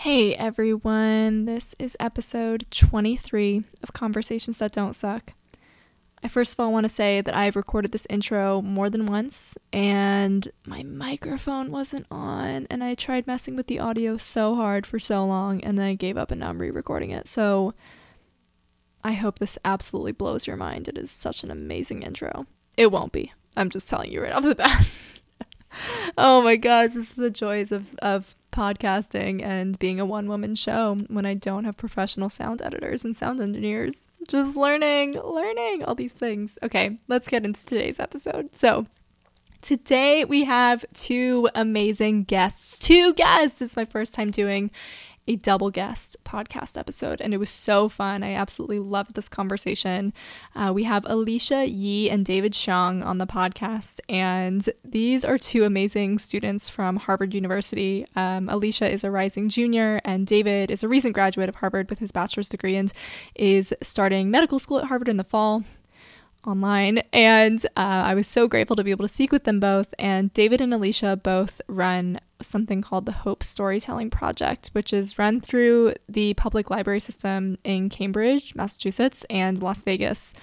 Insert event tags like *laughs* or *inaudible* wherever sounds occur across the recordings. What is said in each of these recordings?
Hey everyone, this is episode 23 of Conversations That Don't Suck. I first of all want to say that I've recorded this intro more than once and my microphone wasn't on and I tried messing with the audio so hard for so long and then I gave up and now I'm re-recording it. So I hope this absolutely blows your mind. It is such an amazing intro. It won't be. I'm just telling you right off the bat. *laughs* oh my gosh, just the joys of, of podcasting and being a one woman show when I don't have professional sound editors and sound engineers. Just learning, learning all these things. Okay, let's get into today's episode. So, today we have two amazing guests. Two guests. It's my first time doing a double guest podcast episode, and it was so fun. I absolutely loved this conversation. Uh, we have Alicia Yi and David Xiong on the podcast, and these are two amazing students from Harvard University. Um, Alicia is a rising junior, and David is a recent graduate of Harvard with his bachelor's degree and is starting medical school at Harvard in the fall online. And uh, I was so grateful to be able to speak with them both. And David and Alicia both run something called the Hope Storytelling Project, which is run through the public library system in Cambridge, Massachusetts, and Las Vegas.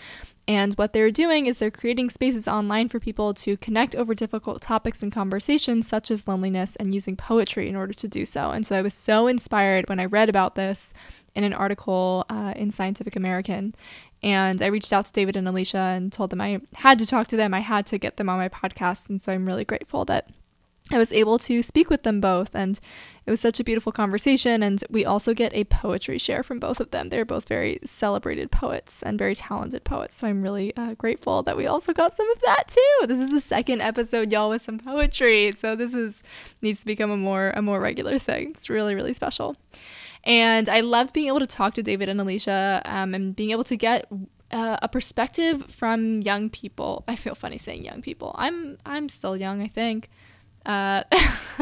And what they're doing is they're creating spaces online for people to connect over difficult topics and conversations, such as loneliness, and using poetry in order to do so. And so I was so inspired when I read about this in an article uh, in Scientific American. And I reached out to David and Alicia and told them I had to talk to them, I had to get them on my podcast. And so I'm really grateful that I was able to speak with them both, and it was such a beautiful conversation. And we also get a poetry share from both of them. They're both very celebrated poets and very talented poets. So I'm really uh, grateful that we also got some of that too. This is the second episode, y'all, with some poetry. So this is needs to become a more a more regular thing. It's really really special. And I loved being able to talk to David and Alicia um, and being able to get uh, a perspective from young people. *laughs* I feel funny saying young people. I'm I'm still young, I think uh,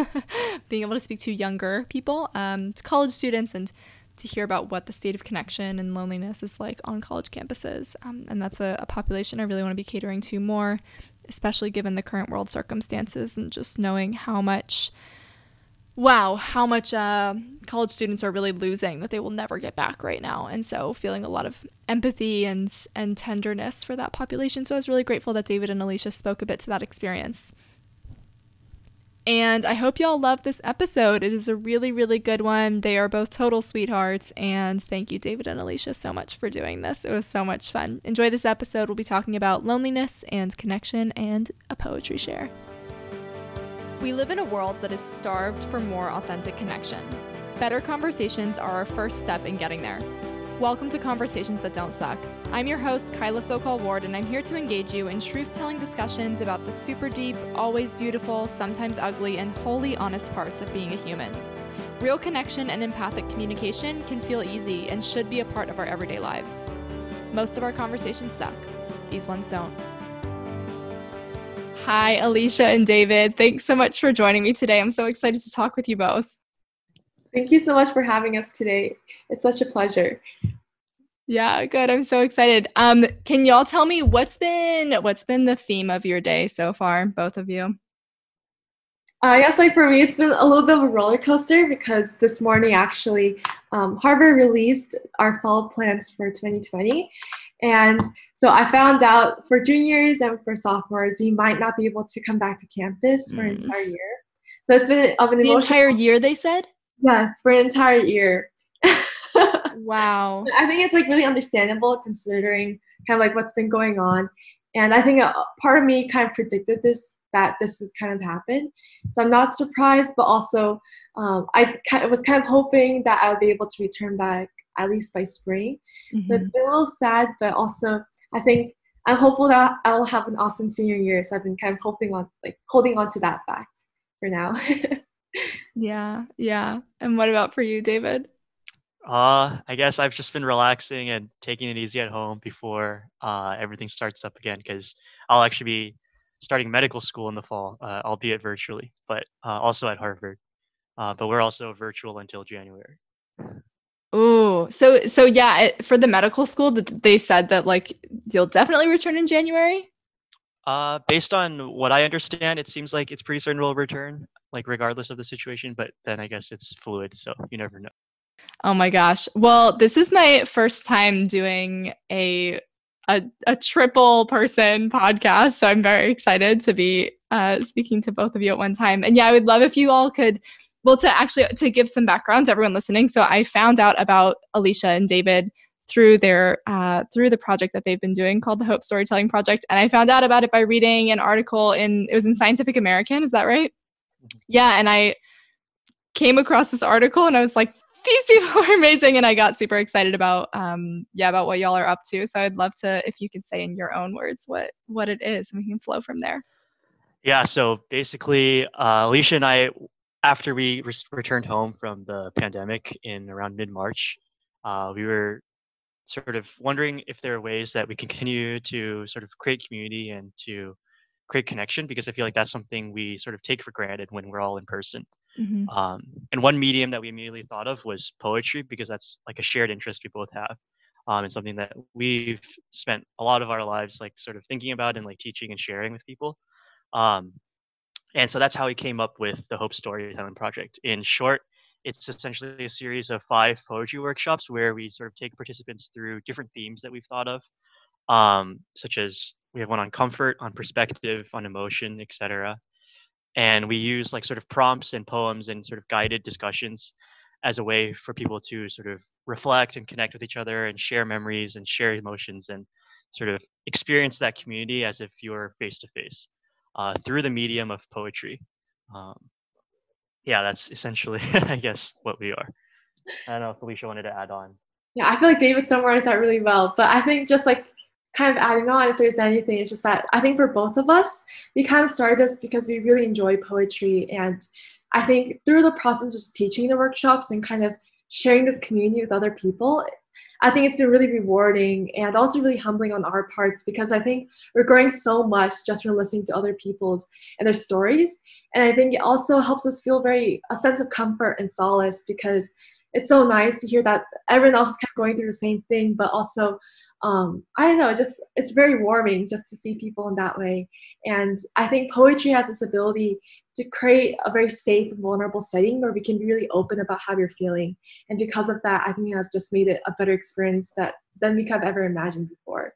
*laughs* being able to speak to younger people, um, to college students, and to hear about what the state of connection and loneliness is like on college campuses. Um, and that's a, a, population I really want to be catering to more, especially given the current world circumstances and just knowing how much, wow, how much uh, college students are really losing that they will never get back right now. And so feeling a lot of empathy and, and tenderness for that population. So I was really grateful that David and Alicia spoke a bit to that experience. And I hope y'all love this episode. It is a really, really good one. They are both total sweethearts. And thank you, David and Alicia, so much for doing this. It was so much fun. Enjoy this episode. We'll be talking about loneliness and connection and a poetry share. We live in a world that is starved for more authentic connection. Better conversations are our first step in getting there. Welcome to Conversations That Don't Suck. I'm your host, Kyla Sokol Ward, and I'm here to engage you in truth telling discussions about the super deep, always beautiful, sometimes ugly, and wholly honest parts of being a human. Real connection and empathic communication can feel easy and should be a part of our everyday lives. Most of our conversations suck, these ones don't. Hi, Alicia and David. Thanks so much for joining me today. I'm so excited to talk with you both. Thank you so much for having us today. It's such a pleasure. Yeah, good. I'm so excited. Um, can y'all tell me what's been what's been the theme of your day so far, both of you? I guess like for me, it's been a little bit of a roller coaster because this morning actually, um, Harvard released our fall plans for 2020, and so I found out for juniors and for sophomores, you might not be able to come back to campus for mm. an entire year. So it's been of an the entire year. They said. Yes, for an entire year. *laughs* wow. I think it's like really understandable considering kind of like what's been going on. And I think a, part of me kind of predicted this that this would kind of happen. So I'm not surprised, but also um, I kind of was kind of hoping that I would be able to return back at least by spring. Mm-hmm. So it's been a little sad, but also I think I'm hopeful that I'll have an awesome senior year. So I've been kind of hoping on like holding on to that fact for now. *laughs* Yeah, yeah. And what about for you, David? Uh, I guess I've just been relaxing and taking it easy at home before uh, everything starts up again because I'll actually be starting medical school in the fall, uh, albeit virtually, but uh, also at Harvard. Uh, but we're also virtual until January. So so yeah, it, for the medical school, that they said that like you'll definitely return in January. Uh, based on what I understand, it seems like it's pretty certain we'll return, like regardless of the situation. But then I guess it's fluid, so you never know. Oh my gosh. Well, this is my first time doing a a, a triple person podcast, so I'm very excited to be uh, speaking to both of you at one time. And yeah, I would love if you all could well to actually to give some background to everyone listening. So I found out about Alicia and David through their uh, through the project that they've been doing called the Hope Storytelling Project, and I found out about it by reading an article in it was in Scientific American. Is that right? Mm-hmm. Yeah, and I came across this article and I was like, these people *laughs* are amazing, and I got super excited about um, yeah about what y'all are up to. So I'd love to if you could say in your own words what what it is, and we can flow from there. Yeah. So basically, uh, Alicia and I, after we re- returned home from the pandemic in around mid March, uh, we were sort of wondering if there are ways that we continue to sort of create community and to create connection because I feel like that's something we sort of take for granted when we're all in person. Mm-hmm. Um, and one medium that we immediately thought of was poetry because that's like a shared interest we both have. Um, and something that we've spent a lot of our lives like sort of thinking about and like teaching and sharing with people. Um, and so that's how we came up with the Hope Storytelling Project. In short, it's essentially a series of five poetry workshops where we sort of take participants through different themes that we've thought of, um, such as we have one on comfort, on perspective, on emotion, etc. And we use like sort of prompts and poems and sort of guided discussions as a way for people to sort of reflect and connect with each other and share memories and share emotions and sort of experience that community as if you're face to face through the medium of poetry. Um, yeah, that's essentially, *laughs* I guess, what we are. I don't know if Alicia wanted to add on. Yeah, I feel like David summarized that really well. But I think just like kind of adding on, if there's anything, it's just that I think for both of us, we kind of started this because we really enjoy poetry. And I think through the process of just teaching the workshops and kind of sharing this community with other people, I think it's been really rewarding and also really humbling on our parts because I think we're growing so much just from listening to other people's and their stories. And I think it also helps us feel very a sense of comfort and solace because it's so nice to hear that everyone else is kind of going through the same thing, but also um, I don't know, just it's very warming just to see people in that way. And I think poetry has this ability to create a very safe and vulnerable setting where we can be really open about how we're feeling. And because of that, I think it has just made it a better experience that than we could have ever imagined before.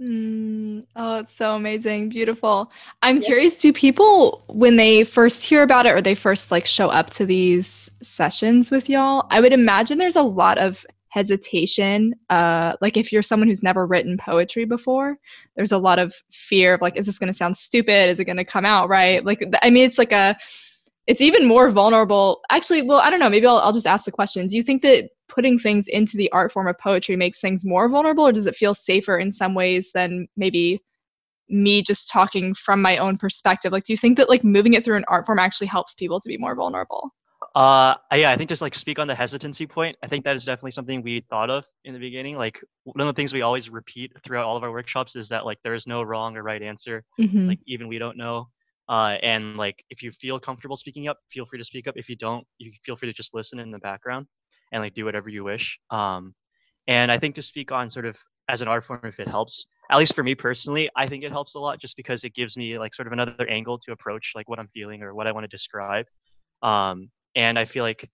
Mm, oh, it's so amazing. Beautiful. I'm yeah. curious, do people, when they first hear about it or they first like show up to these sessions with y'all, I would imagine there's a lot of hesitation uh like if you're someone who's never written poetry before there's a lot of fear of like is this going to sound stupid? Is it going to come out right? Like i mean it's like a it's even more vulnerable. Actually well i don't know maybe I'll, I'll just ask the question. Do you think that putting things into the art form of poetry makes things more vulnerable or does it feel safer in some ways than maybe me just talking from my own perspective? Like do you think that like moving it through an art form actually helps people to be more vulnerable uh, yeah, I think just like speak on the hesitancy point. I think that is definitely something we thought of in the beginning. Like one of the things we always repeat throughout all of our workshops is that like there is no wrong or right answer. Mm-hmm. Like even we don't know. Uh, and like if you feel comfortable speaking up, feel free to speak up. If you don't, you feel free to just listen in the background and like do whatever you wish. Um, and I think to speak on sort of as an art form, if it helps, at least for me personally, I think it helps a lot just because it gives me like sort of another angle to approach like what I'm feeling or what I want to describe. Um, and i feel like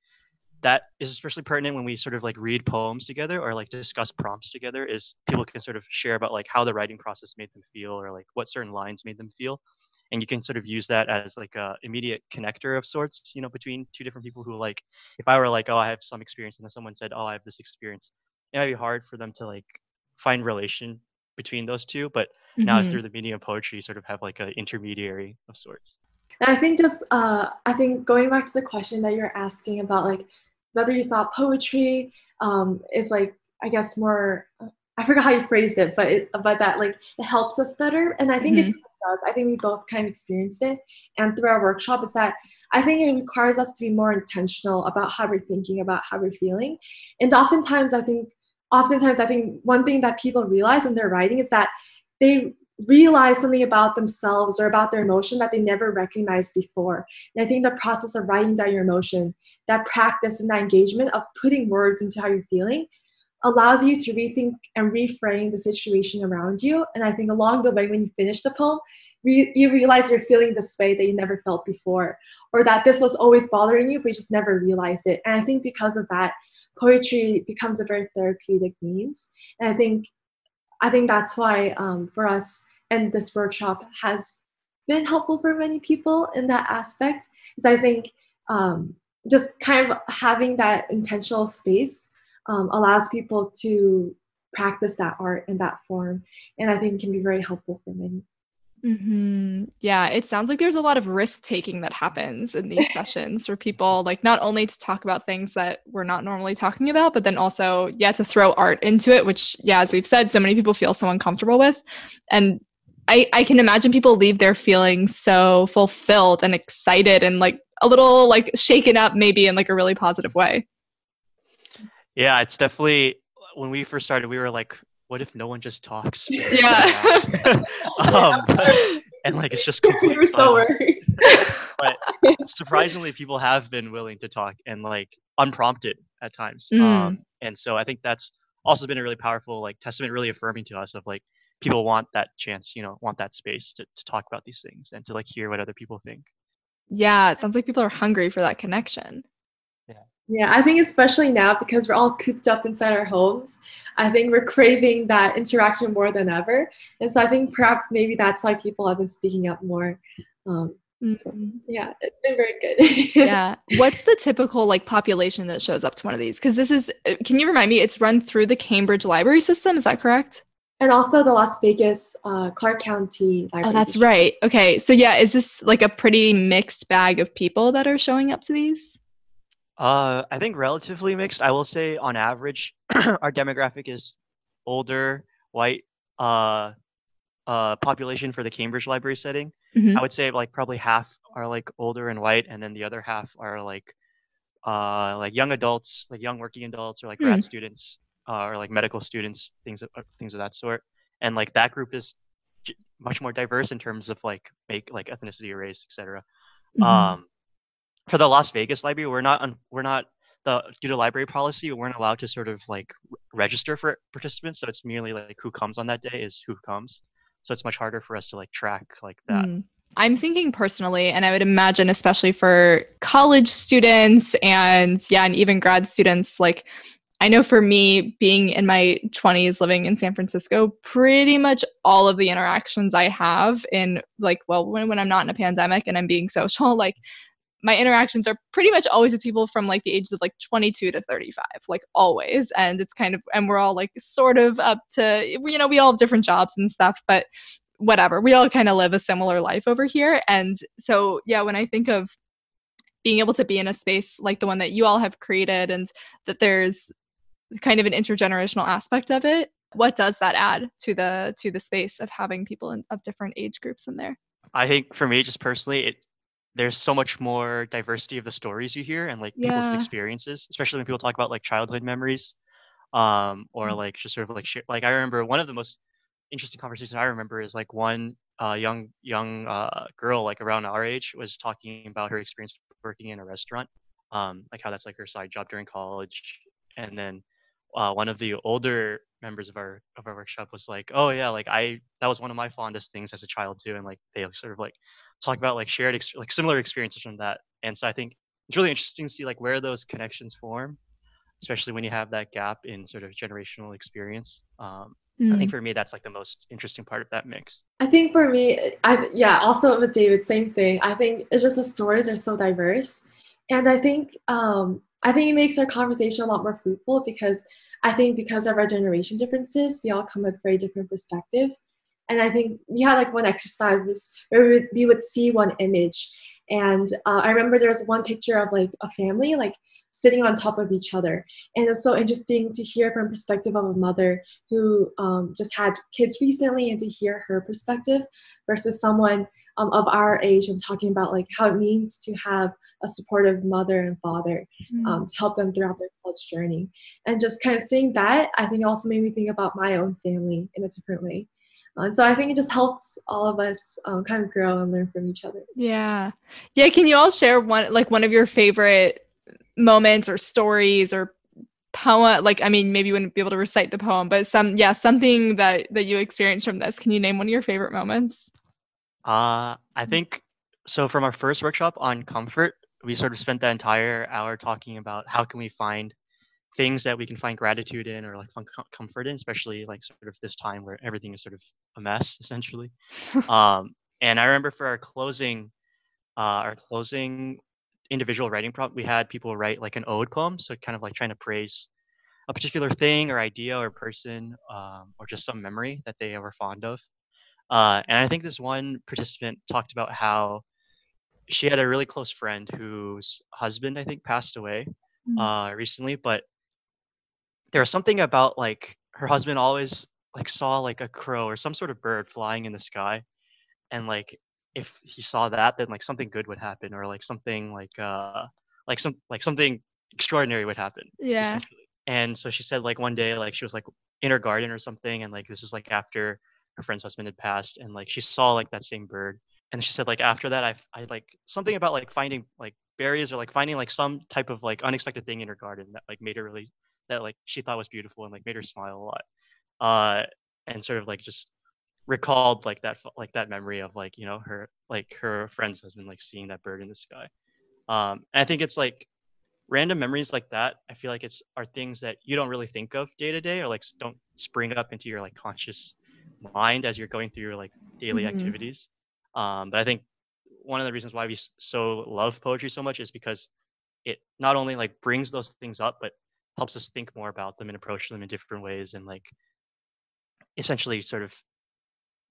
that is especially pertinent when we sort of like read poems together or like discuss prompts together is people can sort of share about like how the writing process made them feel or like what certain lines made them feel and you can sort of use that as like a immediate connector of sorts you know between two different people who like if i were like oh i have some experience and then someone said oh i have this experience it might be hard for them to like find relation between those two but mm-hmm. now through the medium of poetry you sort of have like an intermediary of sorts and I think just uh, I think going back to the question that you're asking about like whether you thought poetry um, is like I guess more I forgot how you phrased it, but it, but that like it helps us better, and I think mm-hmm. it does. I think we both kind of experienced it, and through our workshop is that I think it requires us to be more intentional about how we're thinking, about how we're feeling, and oftentimes I think oftentimes I think one thing that people realize in their writing is that they realize something about themselves or about their emotion that they never recognized before. And I think the process of writing down your emotion, that practice and that engagement of putting words into how you're feeling, allows you to rethink and reframe the situation around you. And I think along the way, when you finish the poem, re- you realize you're feeling this way that you never felt before, or that this was always bothering you, but you just never realized it. And I think because of that, poetry becomes a very therapeutic means. And I think, I think that's why um, for us, and this workshop has been helpful for many people in that aspect. Because I think um, just kind of having that intentional space um, allows people to practice that art in that form, and I think can be very helpful for many. Mm-hmm. Yeah, it sounds like there's a lot of risk taking that happens in these *laughs* sessions for people, like not only to talk about things that we're not normally talking about, but then also, yeah, to throw art into it, which, yeah, as we've said, so many people feel so uncomfortable with. And I, I can imagine people leave there feeling so fulfilled and excited and like a little like shaken up, maybe in like a really positive way. Yeah, it's definitely when we first started, we were like, what if no one just talks? *laughs* Yeah. *laughs* um, *laughs* and like it's just we were so worried. but surprisingly, people have been willing to talk and like unprompted at times. Mm. Um, and so I think that's also been a really powerful like testament, really affirming to us of like people want that chance, you know, want that space to, to talk about these things and to like hear what other people think. Yeah, it sounds like people are hungry for that connection. Yeah, Yeah, I think especially now because we're all cooped up inside our homes, I think we're craving that interaction more than ever. And so I think perhaps maybe that's why people have been speaking up more. Um, so, Mhm. yeah, it's been very good. *laughs* yeah. What's the typical like population that shows up to one of these? Because this is, uh, can you remind me? It's run through the Cambridge Library System. Is that correct? And also the Las Vegas, uh, Clark County Library. Oh, that's District. right. Okay. So yeah, is this like a pretty mixed bag of people that are showing up to these? Uh, I think relatively mixed. I will say on average, *clears throat* our demographic is older, white, uh, uh, population for the Cambridge library setting. Mhm. I would say like probably half are like older and white, and then the other half are like, uh, like young adults, like young working adults, or like grad students, uh, or like medical students, things of, uh, things of that sort. And like that group is much more diverse in terms of like make like ethnicity, or race, etc. Mhm. Um, for the Las Vegas library, we're not un- we're not the due to library policy, we weren't allowed to sort of like register for participants. So it's merely like who comes on that day is who comes. So it's much harder for us to like track like that. Mm. I'm thinking personally, and I would imagine, especially for college students and yeah, and even grad students, like I know for me, being in my 20s living in San Francisco, pretty much all of the interactions I have in like, well, when, when I'm not in a pandemic and I'm being social, like my interactions are pretty much always with people from like the ages of like 22 to 35 like always. And it's kind of and we're all like sort of up to you know we all have different jobs and stuff but whatever. We all kind of live a similar life over here. And so yeah when i think of being able to be in a space like the one that you all have created and that there's kind of an intergenerational aspect of it. What does that add to the to the space of having people in, of different age groups in there? I think for me, just personally, it there's so much more diversity of the stories you hear and like people's experiences, especially when people talk about like childhood memories, um, or Mm. like just sort of like share, like I remember one of the most interesting conversations I remember is like one uh, young young uh, girl like around our age was talking about her experience working in a restaurant, um, like how that's like her side job during college, and then uh, one of the older members of our of our workshop was like, oh yeah, like I that was one of my fondest things as a child too, and like they sort of like talk about like shared ex- like similar experiences from that, and so I think it's really interesting to see like where those connections form, especially when you have that gap in sort of generational experience. Um, I Mm. think for me that's like the most interesting part of that mix. I think for me, I yeah, also with David, same thing. I think it's just the stories are so diverse, and I think um, I think it makes our conversation a lot more fruitful because I think because of our generation differences, we all come with very different perspectives, and I think we had like one exercise where we would see one image, and uh, I remember there was one picture of like a family like sitting on top of each other, and it's so interesting to hear from perspective of a mother who um, just had kids recently and to hear her perspective versus someone um, of our age and talking about like how it means to have a supportive mother and father Mm. um, to help them throughout their college journey. And just kind of seeing that i think also made me think about my own family in a different way and so i think it just helps all of us um, kind of grow and learn from each other Yeah. Yeah. Can you all share one, like one of your favorite moments or stories or poem like i mean maybe you wouldn't be able to recite the poem but some yeah something that that you experienced from this can you name one of your favorite moments uh i think so from our first workshop on comfort we sort of spent the entire hour talking about how can we find things that we can find gratitude in or like comfort in especially like sort of this time where everything is sort of a mess *laughs* essentially *laughs* um and i remember for our closing uh our closing individual writing prompt, we had people write like an ode poem, so kind of like trying to praise a particular thing or idea or person um, or just some memory that they were fond of. Uh, and I think this one participant talked about how she had a really close friend whose husband, I think, passed away mm-hmm. uh, recently, but there was something about like her husband always like saw like a crow or some sort of bird flying in the sky and like if he saw that, then like something good would happen, or like something like uh like some like something extraordinary would happen. Yeah. And so she said like one day like she was like in her garden or something, and like this was like after her friend's husband had passed, and like she saw like that same bird, and she said like after that I I like something about like finding like berries or like finding like some type of like unexpected thing in her garden that like made her really that like she thought was beautiful and like made her smile a lot. Uh, and sort of like just recalled like that like that memory of like you know her like her friend's husband like seeing that bird in the sky um and i think it's like random memories like that i feel like it's are things that you don't really think of day to day or like don't spring up into your like conscious mind as you're going through your like daily mm-hmm. activities um but i think one of the reasons why we so love poetry so much is because it not only like brings those things up but helps us think more about them and approach them in different ways and like essentially sort of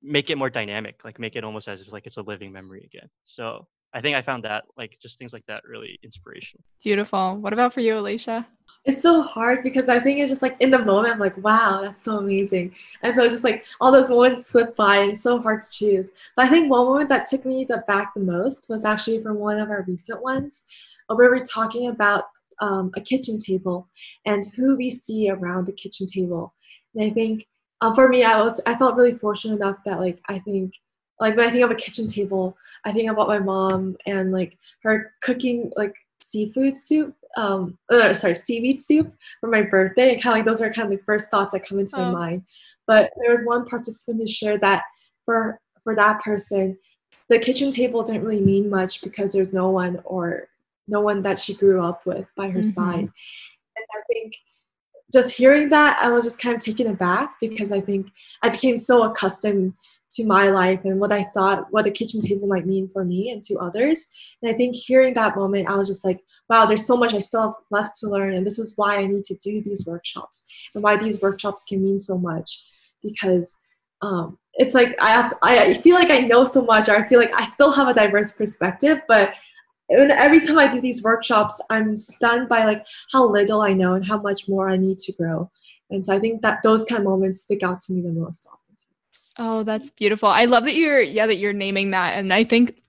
make it more dynamic, like make it almost as if like it's a living memory again. So I think I found that like just things like that really inspirational. Beautiful. What about for you, Alicia? It's so hard because I think it's just like in the moment, I'm like, wow, that's so amazing. And so just like all those moments slip by and so hard to choose. But I think one moment that took me the back the most was actually from one of our recent ones where we were talking about um, a kitchen table and who we see around the kitchen table. And I think um, for me, I was I felt really fortunate enough that like I think like when I think of a kitchen table, I think about my mom and like her cooking like seafood soup, um, uh, sorry, seaweed soup for my birthday. And kind of like those are kind of the first thoughts that come into oh. my mind. But there was one participant who shared that for for that person, the kitchen table didn't really mean much because there's no one or no one that she grew up with by her mm-hmm. side. And I think just hearing that, I was just kind of taken aback because I think I became so accustomed to my life and what I thought what a kitchen table might mean for me and to others. And I think hearing that moment, I was just like, wow, there's so much I still have left to learn. And this is why I need to do these workshops and why these workshops can mean so much because um, it's like I, have, I feel like I know so much or I feel like I still have a diverse perspective, but and every time I do these workshops, I'm stunned by like how little I know and how much more I need to grow. And so I think that those kind of moments stick out to me the most often. Oh, that's beautiful. I love that you're yeah that you're naming that and I think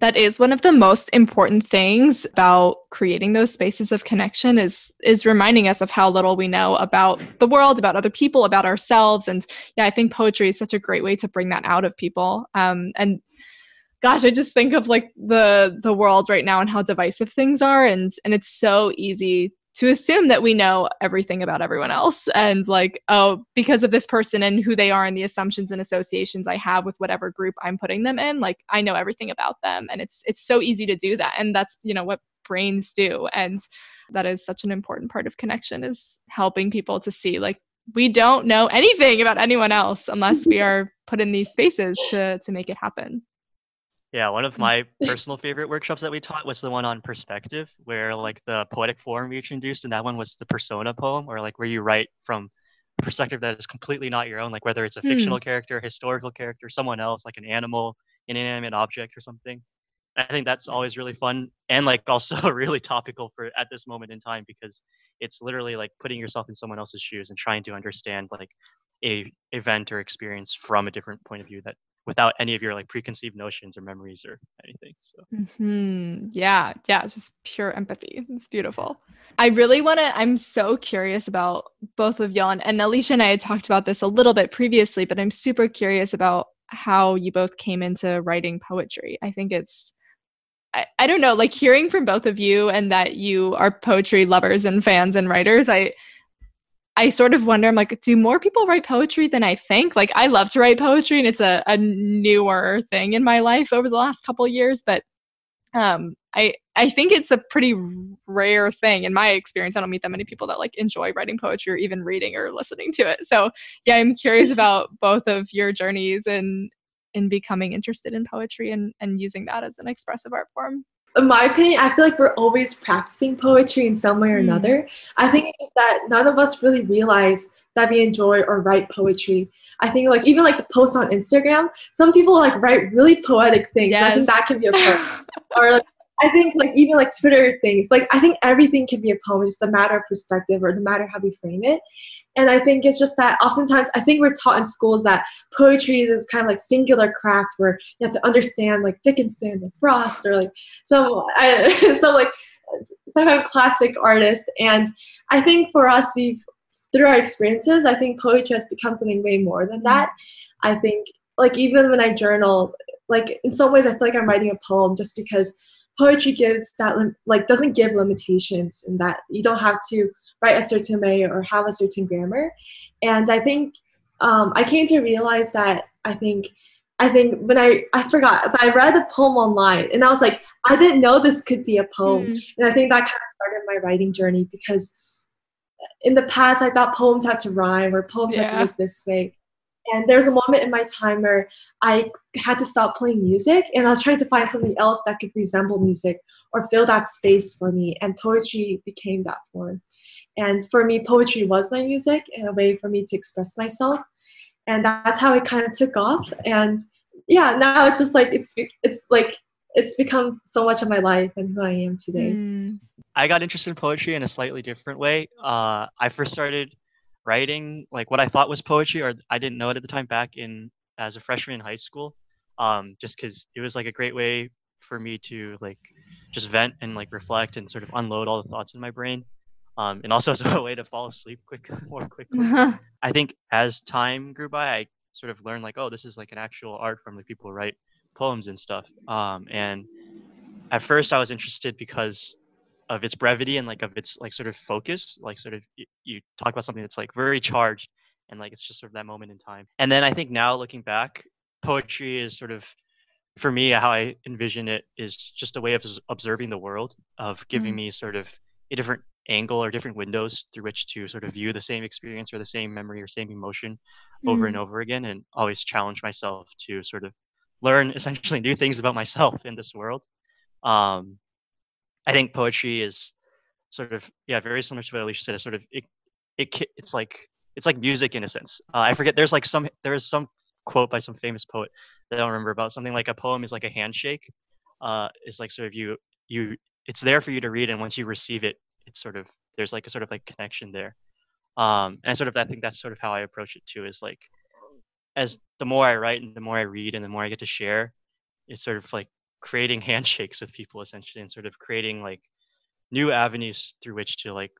that is one of the most important things about creating those spaces of connection is is reminding us of how little we know about the world about other people about ourselves and yeah i think poetry is such a great way to bring that out of people um, and gosh, I just think of like the the world right now and how divisive things are and and it's so easy to assume that we know everything about everyone else and like oh because of this person and who they are and the assumptions and associations i have with whatever group i'm putting them in like i know everything about them and it's it's so easy to do that and that's you know what brains do and that is such an important part of connection is helping people to see like we don't know anything about anyone else unless we *laughs* are put in these spaces to to make it happen yeah, one of my personal favorite workshops that we taught was the one on perspective, where like the poetic form we introduced, and that one was the persona poem, or like where you write from a perspective that is completely not your own, like whether it's a fictional mm. character, historical character, someone else, like an animal, an inanimate object, or something. I think that's always really fun and like *laughs* also really topical for at this moment in time because it's literally like putting yourself in someone else's shoes and trying to understand like a event or experience from a different point of view that without any of your like preconceived notions or memories or anything. So mm-hmm. yeah, yeah, just pure empathy. It's beautiful. I really want to. I'm so curious about both of y'all, and, and Alicia and I had talked about this a little bit previously, but I'm super curious about how you both came into writing poetry. I think it's. I, I don't know, like hearing from both of you and that you are poetry lovers and fans and writers. I I sort of wonder, I'm like, do more people write poetry than I think? Like, I love to write poetry, and it's a, a newer thing in my life over the last couple years. But um, I I think it's a pretty rare thing in my experience. I don't meet that many people that like enjoy writing poetry or even reading or listening to it. So yeah, I'm curious *laughs* about both of your journeys and in becoming interested in poetry and, and using that as an expressive art form in my opinion, I feel like we're always practicing poetry in some way or mm. another. I think it's just that none of us really realize that we enjoy or write poetry. I think like even like the posts on Instagram, some people like write really poetic things. Yes. I think that can be a *laughs* poem. or like I think like even like Twitter things, like I think everything can be a poem. It's just a matter of perspective or the matter how we frame it. And I think it's just that oftentimes I think we're taught in schools that poetry is kind of like singular craft where you have to understand like Dickinson and Frost or like some I, *laughs* some like some kind of classic artist. And I think for us, we've through our experiences, I think poetry has become something way more than that. Mm-hmm. I think like even when I journal, like in some ways I feel like I'm writing a poem just because poetry gives that like doesn't give limitations in that you don't have to write a certain way or have a certain grammar and i think um, i came to realize that i think i think when i i forgot if i read a poem online and i was like i didn't know this could be a poem mm. and i think that kind of started my writing journey because in the past i thought poems had to rhyme or poems yeah. had to look this way and there's a moment in my time where I had to stop playing music and I was trying to find something else that could resemble music or fill that space for me. And poetry became that form. And for me, poetry was my music and a way for me to express myself. And that's how it kind of took off. And yeah, now it's just like it's it's like it's become so much of my life and who I am today. Mm. I got interested in poetry in a slightly different way. Uh, I first started writing like what I thought was poetry, or I didn't know it at the time back in as a freshman in high school. Um, just because it was like a great way for me to like just vent and like reflect and sort of unload all the thoughts in my brain. Um, and also as a *laughs* way to fall asleep quick *laughs* more quickly. *laughs* I think as time grew by, I sort of learned like, oh, this is like an actual art form. Like people write poems and stuff. Um, and at first, I was interested because of its brevity and like of its like sort of focus like sort of you, you talk about something that's like very charged and like it's just sort of that moment in time and then i think now looking back poetry is sort of for me how i envision it is just a way of observing the world of giving mm. me sort of a different angle or different windows through which to sort of view the same experience or the same memory or same emotion mm. over and mm. over again and always challenge myself to sort of learn essentially *laughs* new things about myself in this world um, I think poetry is sort of yeah very similar to what Alicia said. It's sort of it, it it's like it's like music in a sense. Uh, I forget. There's like some there is some quote by some famous poet that I don't remember about something like a poem is like a handshake. Uh, it's like sort of you you it's there for you to read, and once you receive it, it's sort of there's like a sort of like connection there. Um, and sort of I think that's sort of how I approach it too. Is like as the more I write and the more I read and the more I get to share, it's sort of like creating *laughs* handshakes with people essentially and sort of creating like new avenues through which to like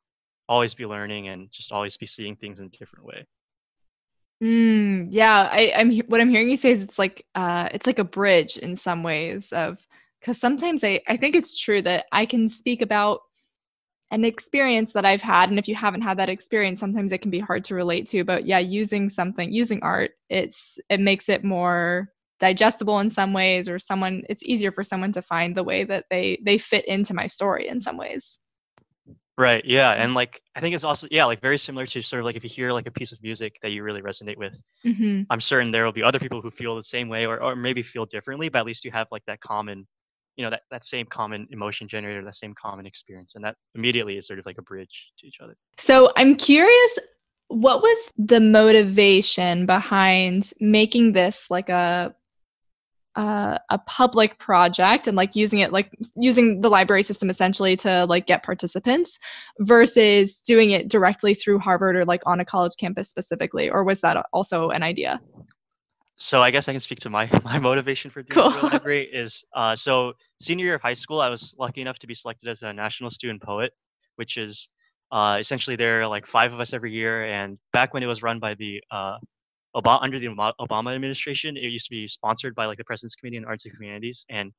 always be learning and just always be seeing things in a different way. Mm, yeah, I, I'm what I'm hearing you say is it's like uh, it's like a bridge in some ways of because sometimes I I think it's true that I can speak about an experience that I've had, and if you haven't had that experience, sometimes it can be hard to relate to. But yeah, using something, using art, it's it makes it more digestible in some ways or someone it's easier for someone to find the way that they they fit into my story in some ways. Right yeah and like i think it's also yeah like very similar to sort of like if you hear like a piece of music that you really resonate with mm-hmm. i'm certain there will be other people who feel the same way or, or maybe feel differently but at least you have like that common you know that, that same common emotion generator that same common experience and that immediately is sort of like a bridge to each other. So i'm curious what was the motivation behind making this like a uh, a public project and like using it like using the library system essentially to like get participants versus doing it directly through harvard or like on a college campus specifically or was that also an idea so i guess i can speak to my *laughs* my motivation for doing cool. the *laughs* library is uh, so senior year of high school i was lucky enough to be selected as a national student poet which is uh, essentially there are like five of us every year and back when it was run by the uh, Obama, under the Obama administration, it used to be sponsored by like the President's Committee on Arts and Humanities, and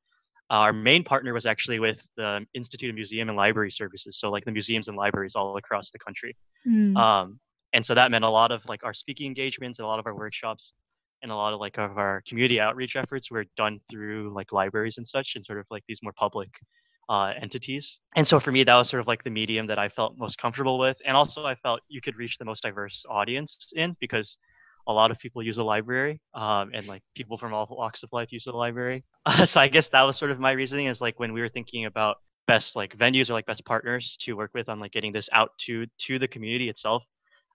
our main partner was actually with the Institute of Museum and Library Services, so like the museums and libraries all across the country. Mm. Um, and so that meant a lot of like our speaking engagements, and a lot of our workshops, and a lot of like of our community outreach efforts were done through like libraries and such, and sort of like these more public uh, entities. And so for me, that was sort of like the medium that I felt most comfortable with. And also, I felt you could reach the most diverse audience in because a lot of people use a library um, and like people from all walks of life use the library. Uh, *laughs* so I guess that was sort of my reasoning is like when we were thinking about best like venues or like best partners to work with on like getting this out to to the community itself.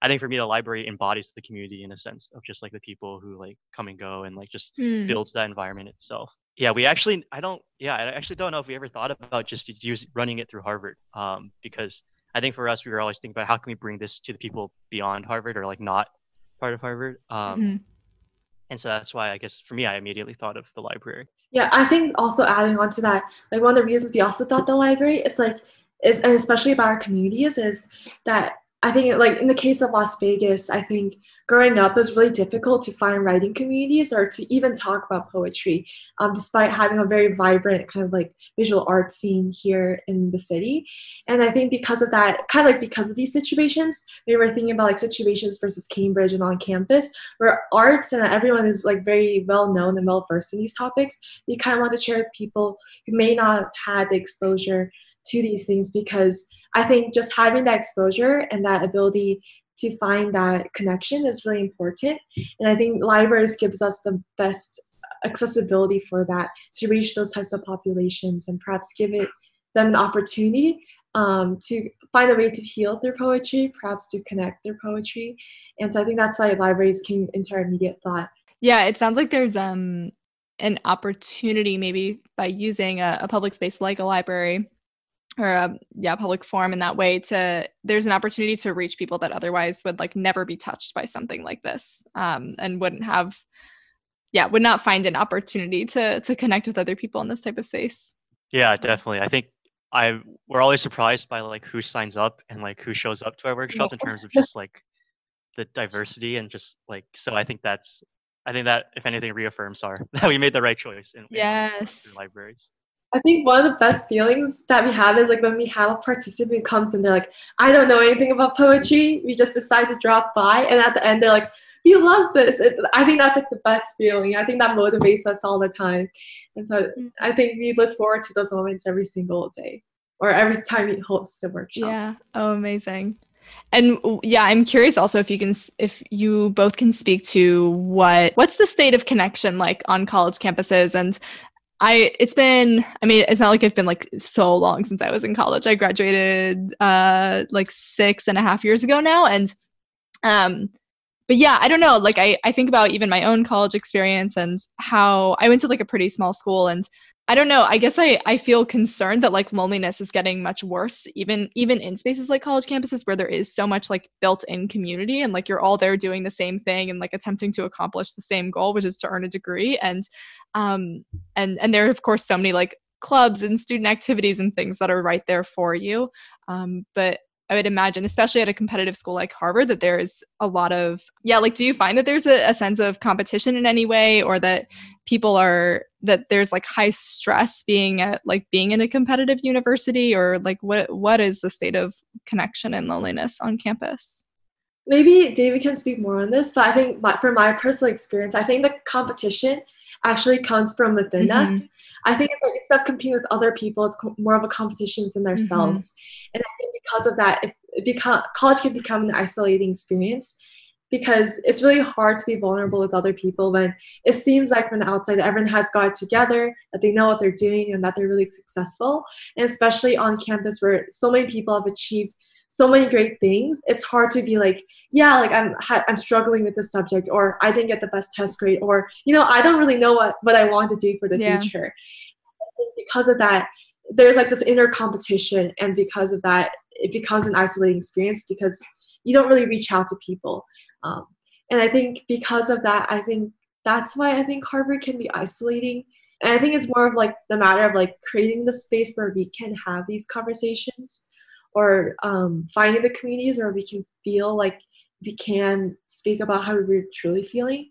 I think for me, the library embodies the community in a sense of just like the people who like come and go and like just Hmm. builds that environment itself. Yeah, we actually, I don't, yeah, I actually don't know if we ever thought about just use, running it through Harvard, um, because I think for us, we were always thinking about how can we bring this to the people beyond Harvard or like not part of Harvard. Um, Mhm. And so that's why I guess for me, I immediately thought of the library. Yeah, I think also adding on to that, like one of the reasons we also thought the library is like is and especially about our communities is that I think like in the case of Las Vegas, I think growing up was really difficult to find writing communities or to even talk about poetry, um, despite having a very vibrant kind of like visual art scene here in the city. And I think because of that, kind of like because of these situations, we were thinking about like situations versus Cambridge and on campus, where arts and everyone is like very well known and well versed in these topics we kind of want to share with people who may not have had the exposure to these things because I think just having that exposure and that ability to find that connection is really important. And I think libraries gives us the best accessibility for that to reach those types of populations and perhaps give it them an opportunity um, to find a way to heal their poetry, perhaps to connect their poetry. And so I think that's why libraries came into our immediate thought. Yeah, it sounds like there's um an opportunity maybe by using a, a public space like a library or a yeah public forum in that way to there's an opportunity to reach people that otherwise would like never be touched by something like this um and wouldn't have yeah would not find an opportunity to to connect with other people in this type of space Yeah, definitely. I think I we're always surprised by like who signs up and like who shows up to our workshops in terms of just like the diversity and just like so I think that's I think that if anything reaffirms our *laughs* that we made the right choice in, in yes libraries. I think one of the best feelings that we have is like when we have a participant comes and they're like, I don't know anything about poetry. We just decide to drop by, and at the end they're like, we love this. It, I think that's like the best feeling. I think that motivates us all the time, and so mm-hmm. I think we look forward to those moments every single day or every time we host a workshop. Yeah. Oh, amazing. And yeah, I'm curious also if you can, if you both can speak to what what's the state of connection like on college campuses. And I, it's been, I mean, it's not like I've been like so long since I was in college. I graduated uh like six and a half years ago now, and um, but yeah, I don't know. Like I, I think about even my own college experience and how I went to like a pretty small school and I don't know. I guess I, I feel concerned that like loneliness is getting much worse, even even in spaces like college campuses where there is so much like built-in community and like you're all there doing the same thing and like attempting to accomplish the same goal, which is to earn a degree. And um and and there are of course so many like clubs and student activities and things that are right there for you. Um, but I would imagine, especially at a competitive school like Harvard, that there's a lot of yeah. Like, do you find that there's a, a sense of competition in any way, or that people are that there's like high stress being at like being in a competitive university, or like what what is the state of connection and loneliness on campus? Maybe David can speak more on this, but I think my, from my personal experience, I think the competition actually comes from within Mhm. us. I think it's like instead of competing with other people, it's co- more of a competition within mm-hmm. ourselves. And I think because of that, if it become, college can become an isolating experience because it's really hard to be vulnerable with other people when it seems like from the outside everyone has got it together, that they know what they're doing, and that they're really successful. And especially on campus where so many people have achieved so many great things, it's hard to be like, yeah, like I'm ha- I'm struggling with this subject, or I didn't get the best test grade, or you know, I don't really know what what I want to do for the Yeah. future. Because of that, there's like this inner competition, and because of that, it becomes an isolating experience because you don't really reach out to people. Um, and I think because of that, I think that's why I think Harvard can be isolating. And I think it's more of like the matter of like creating the space where we can have these conversations or um, finding the communities where we can feel like we can speak about how we're truly feeling.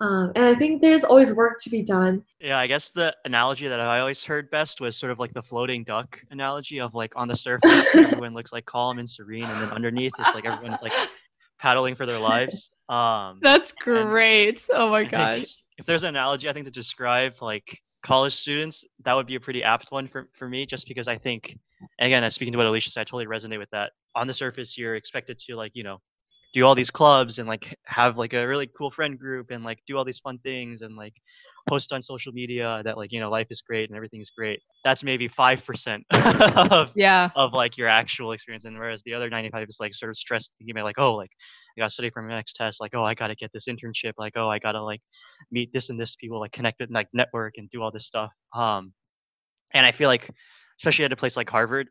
Um, and I think there's always work to be done. Yeah, I guess the analogy that I always heard best was sort of like the floating duck analogy of like on the surface *laughs* everyone looks like calm and serene, and then underneath it's like everyone's like paddling for their lives. Um, That's great. Oh my gosh. If there's an analogy, I think to describe like college students, that would be a pretty apt one for, for me, just because I think, again, I'm speaking to what Alicia said, I totally resonate with that. On the surface, you're expected to like, you know, do all these clubs and like have like a really cool friend group and like do all these fun things and like post on social media that like you know life is great and everything is great. That's maybe 5% *laughs* of yeah. of like your actual experience. And whereas the other 95 is like sort of stressed you may like oh like i gotta study for my next test like oh i gotta get this internship like oh i gotta like meet this and this people like connect with like network and do all this stuff. Um and i feel like especially at a place like harvard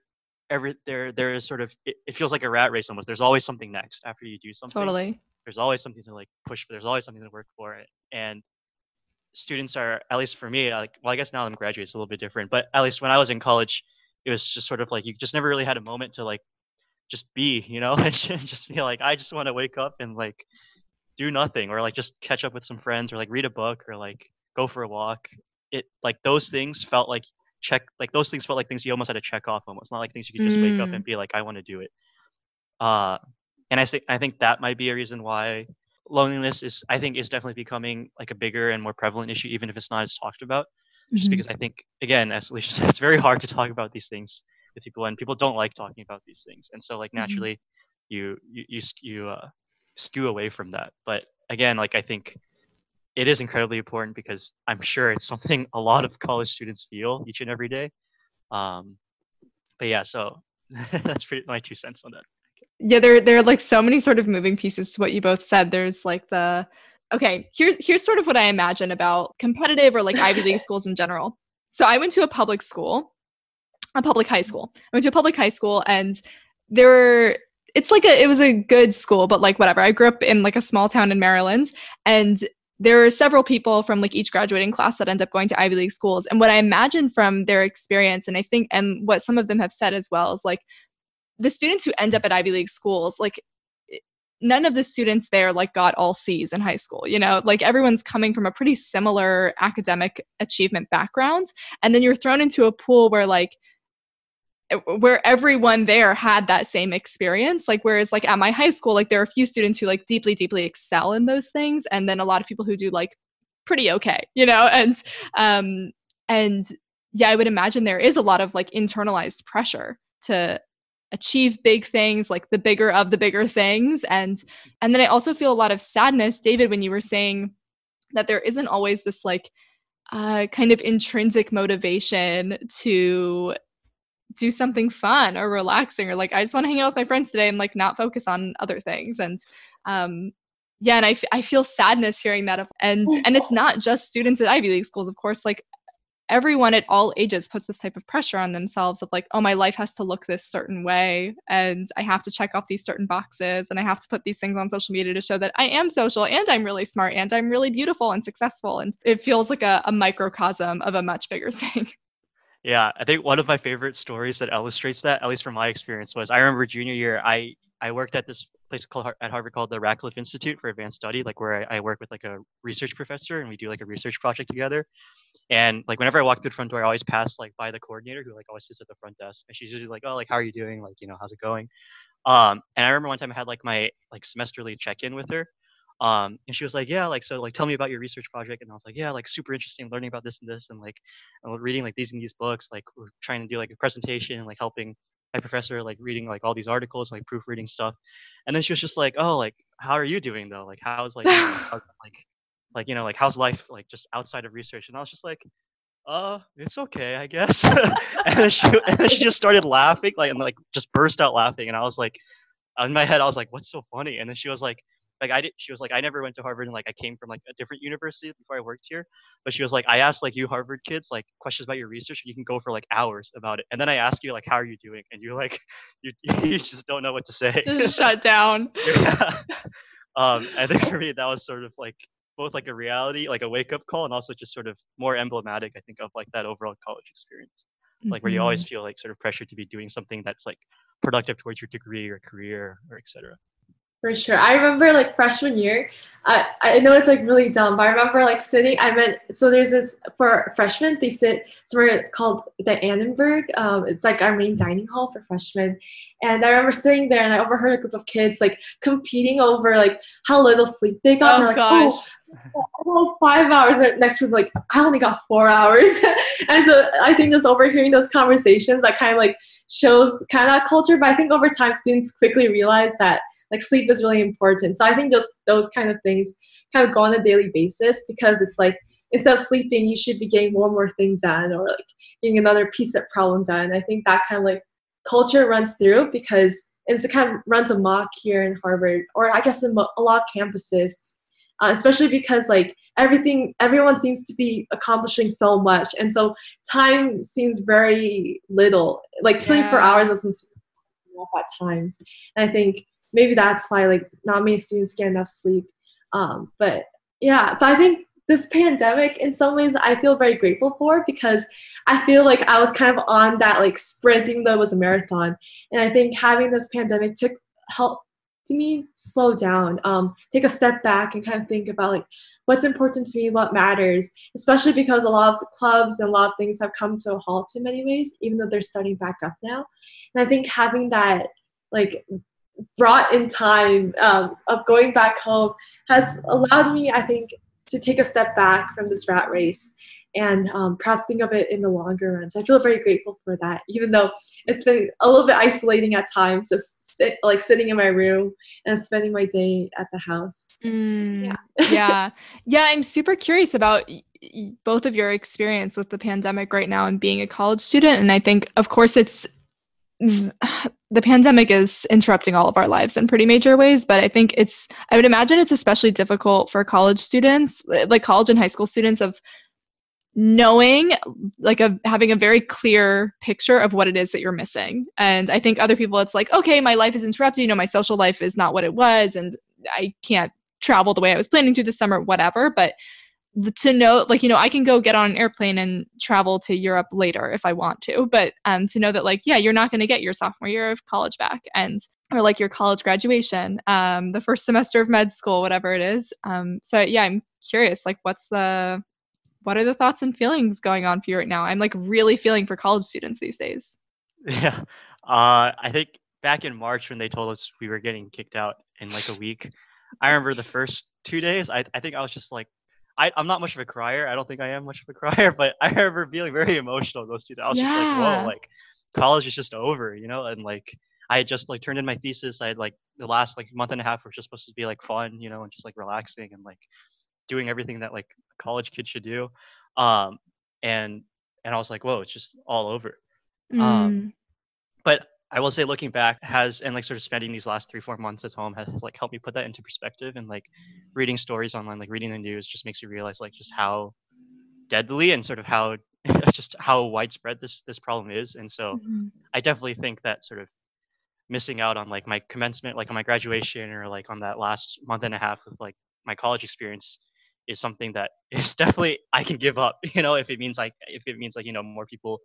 every there there is sort of it, it feels like a rat race almost. There's always something next after you do something. Totally. There's always something to like push for. There's always something to work for it and students are at least for me like well i guess now i'm graduate it's a little bit different but at least when i was in college it was just sort of like you just never really had a moment to like just be you know *laughs* and just be like i just want to wake up and like do nothing or like just catch up with some friends or like read a book or like go for a walk. It like those things felt like check like those things felt like things you almost had to check off almost not like things you could just wake up Mm. and be like i want to do it uh and i think i think that might be a reason why loneliness is i think is definitely becoming like a bigger and more prevalent issue even if it's not as talked about just Mhm. because i think again as alicia said it's very hard to talk about these things with people and people don't like talking about these things and so like Mhm. naturally you you you, you uh, skew away from that but again like i think it is incredibly important because i'm sure it's something a lot of college students feel each and every day. Um but yeah so *laughs* that's pretty my two cents on that. Yeah there there are like so many sort of moving pieces to what you both said. There's like the okay here's here's sort of what i imagine about competitive or like ivy league *laughs* schools in general. So i went to a public school a public high school. I went to a public high school and there were it's like a it was a good school but like whatever. I grew up in like a small town in maryland and there are several people from like each graduating class that end up going to ivy league schools and what i imagine from their experience and i think and what some of them have said as well is like the students who end up at Ivy League schools, like none of the students there like got all C's in high school, you know, like everyone's coming from a pretty similar academic achievement background. And then you're thrown into a pool where like where everyone there had that same experience like whereas like at my high school like there are a few students who like deeply deeply excel in those things and then a lot of people who do like pretty okay *laughs* you know and um and yeah i would imagine there is a lot of like internalized pressure to achieve big things like the bigger of the bigger things and and then i also feel a lot of sadness david when you were saying that there isn't always this like uh, kind of intrinsic motivation to do something fun or relaxing or like i just want to hang out with my friends today and like not focus on other things. And um yeah and I, f- I feel sadness hearing that of- and and it's not just students at ivy league schools of course like everyone at all ages puts this type of pressure on themselves of like oh my life has to look this certain way and i have to check off these certain boxes and i have to put these things on social media to show that i am social and i'm really smart and i'm really beautiful and successful and it feels like a, a microcosm of a much bigger *laughs* thing Yeah, I think one of my favorite stories that illustrates that, at least from my experience, was I remember junior year, I I worked at this place called at Harvard called the Radcliffe Institute for Advanced Study, like where I, I work with like a research professor and we do like a research project together. And like whenever I walk through the front door, I always pass like by the coordinator who like always sits at the front desk, and she's usually like, "Oh, like how are you doing? Like you know, how's it going?" Um, and I remember one time I had like my like semesterly check-in with her, um, and she was like, "Yeah, like so, like tell me about your research project." And I was like, "Yeah, like super interesting, learning about this and this, and like and reading like these and these books. Like we're trying to do like a presentation and like helping my professor like reading like all these articles, like proofreading stuff." And then she was just like, "Oh, like how are you doing though? Like how's like you know, how's, *laughs* like like you know like how's life like just outside of research?" And I was just like. Uh, it's okay, I guess. *laughs* and she and then she just started laughing, like and like just burst out laughing, and I was like, in my head, I was like, "What's so funny?" And then she was like, like I did. She was like, I never went to Harvard, and like I came from like a different university before I worked here. But she was like, I asked like you Harvard kids like questions about your research, and you can go for like hours about it. And then I ask you like, how are you doing? And you're like, *laughs* you *laughs* you just don't know what to say. just *laughs* shut down yeah. Um, I think for me that was sort of like both like a reality, like a wake up call, and also just sort of more emblematic, I think, of like that overall college experience like where you always Mhm. feel like sort of pressure to be doing something that's like productive towards your degree or career or etc. For sure. I remember like freshman year, I, I know it's like really dumb, but I remember like sitting, I meant, so there's this, for freshmen, they sit somewhere called the Annenberg. Um, it's like our main dining hall for freshmen. And I remember sitting there and I overheard a group of kids like competing over like how little sleep they got. Oh, They're like, gosh. oh, like five hours. The next group like, I only got four hours. *laughs* and so I think just overhearing those conversations that kind of like shows kind of that culture. But I think over time, students quickly realize that like sleep is really important. So I think just those kind of things kind of go on a daily basis because it's like instead of sleeping, you should be getting one more thing done or like getting another piece of problem done. I think that kind of like culture runs through because it's kind of runs amok here in Harvard or I guess in a lot of campuses. Uh, especially because like everything everyone seems to be accomplishing so much and so time seems very little like 24 Yeah. hours doesn't seem enough at times and i think maybe that's why like not many students get enough sleep. Um, but yeah but i think this pandemic in some ways i feel very grateful for because i feel like i was kind of on that like sprinting though was a marathon. And i think having this pandemic took help to me slow down um, take a step back and kind of think about like what's important to me what matters especially because a lot of clubs and a lot of things have come to a halt in many ways even though they're starting back up now. And i think having that like brought in time um, of going back home has allowed me i think to take a step back from this rat race and um, perhaps think of it in the longer run so i feel very grateful for that even though it's been a little bit isolating at times just sit, like sitting in my room and spending my day at the house Mm, yeah. yeah. *laughs* I'm super curious about both of your experience with the pandemic right now and being a college student. And I think, of course, it's *sighs* the pandemic is interrupting all of our lives in pretty major ways. But I think it's, I would imagine it's especially difficult for college students, like college and high school students, of knowing like a having a very clear picture of what it is that you're missing and i think other people it's like okay my life is interrupted you know my social life is not what it was and i can't travel the way I was planning to this summer, whatever. But to know, like, you know, I can go get on an airplane and travel to Europe later if I want to. But um, to know that, like, yeah, you're not going to get your sophomore year of college back and, or like your college graduation, um, the first semester of med school, whatever it is. Um, so, yeah, I'm curious, like, what's the, what are the thoughts and feelings going on for you right now? I'm like really feeling for college students these days. *laughs* Yeah. Uh, I think back in March when they told us we were getting kicked out in like a week, I remember the first two days, I, I think I was just like, I, I'm not much of a crier. I don't think I am much of a *laughs* crier, but I remember feeling very emotional those two days. I was just like, Yeah. whoa, like college is just over, you know? And like, I had just like turned in my thesis. I had like the last like month and a half was just supposed to be like fun, you know, and just like relaxing and like doing everything that like a college kid should do. Um, and, and I was like, whoa, it's just all over. Um, Mm. but I will say, looking back, has and like sort of spending these last three four months at home has, has like helped me put that into perspective. And like reading stories online, like reading the news, just makes you realize like just how deadly and sort of how *laughs* just how widespread this this problem is. And so Mhm. I definitely think that sort of missing out on like my commencement, like on my graduation, or like on that last month and a half of like my college experience is something that *laughs* is definitely I can give up. *laughs* You know, if it means like if it means like you know more people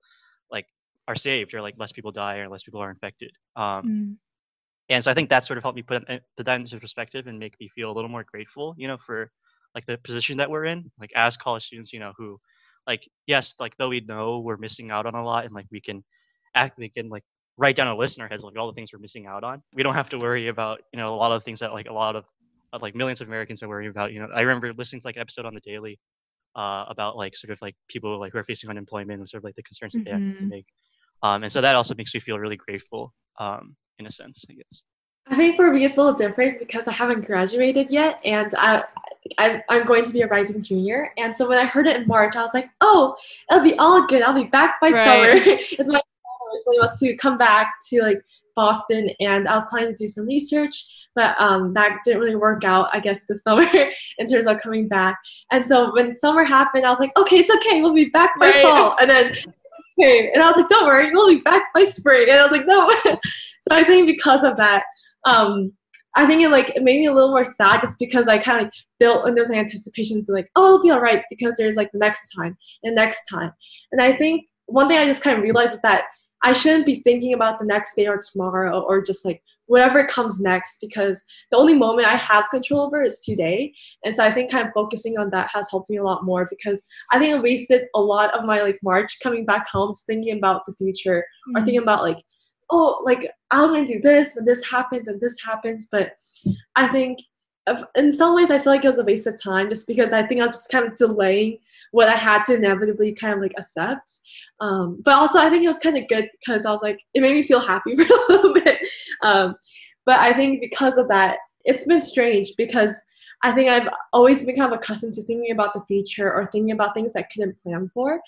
like are saved or like less people die or less people are infected. Um, Mm. and so I think that sort of helped me put, put that into perspective and make me feel a little more grateful, you know, for like the position that we're in, like as college students, you know, who like yes, like though we know we're missing out on a lot and like we can act, we can like write down a list in our heads like all the things we're missing out on. We don't have to worry about you know a lot of things that like a lot of uh, like millions of Americans are worrying about. You know, I remember listening to like an episode on the Daily uh, about like sort of like people like who are facing unemployment and sort of like the concerns that they have to Mhm. make. Um, and so that also makes me feel really grateful um, in a sense, I guess. I think for me it's a little different because I haven't graduated yet, and I, I I'm going to be a rising junior. And so when I heard it in March, I was like, oh, it'll be all good. I'll be back by Right. summer. *laughs* it's my plan originally was to come back to like Boston, and I was planning to do some research, but um, that didn't really work out. I guess this *laughs* summer in terms of coming back. And so when summer happened, I was like, okay, it's okay. We'll be back by Right. fall. And then okay, and I was like, don't worry, we'll be back by spring. And I was like, no. *laughs* so I think because of that um I think it like it made me a little more sad just because I kind of like built in those anticipations be like, oh, it'll be all right because there's like the next time and next time. And I think one thing I just kind of realized is that I shouldn't be thinking about the next day or tomorrow or just like whatever comes next because the only moment I have control over is today. And so I think kind of focusing on that has helped me a lot more because I think I wasted a lot of my like March coming back home thinking about the future mm-hmm. or thinking about like, oh, like I'm gonna do this when this happens and this happens. But I think in some ways I feel like it was a waste of time just because I think I was just kind of delaying what I had to inevitably kind of like accept. Um, but also, I think it was kind of good because I was like, it made me feel happy *laughs* for a little bit. Um, but I think because of that, it's been strange because I think I've always been kind of accustomed to thinking about the future or thinking about things I couldn't plan for.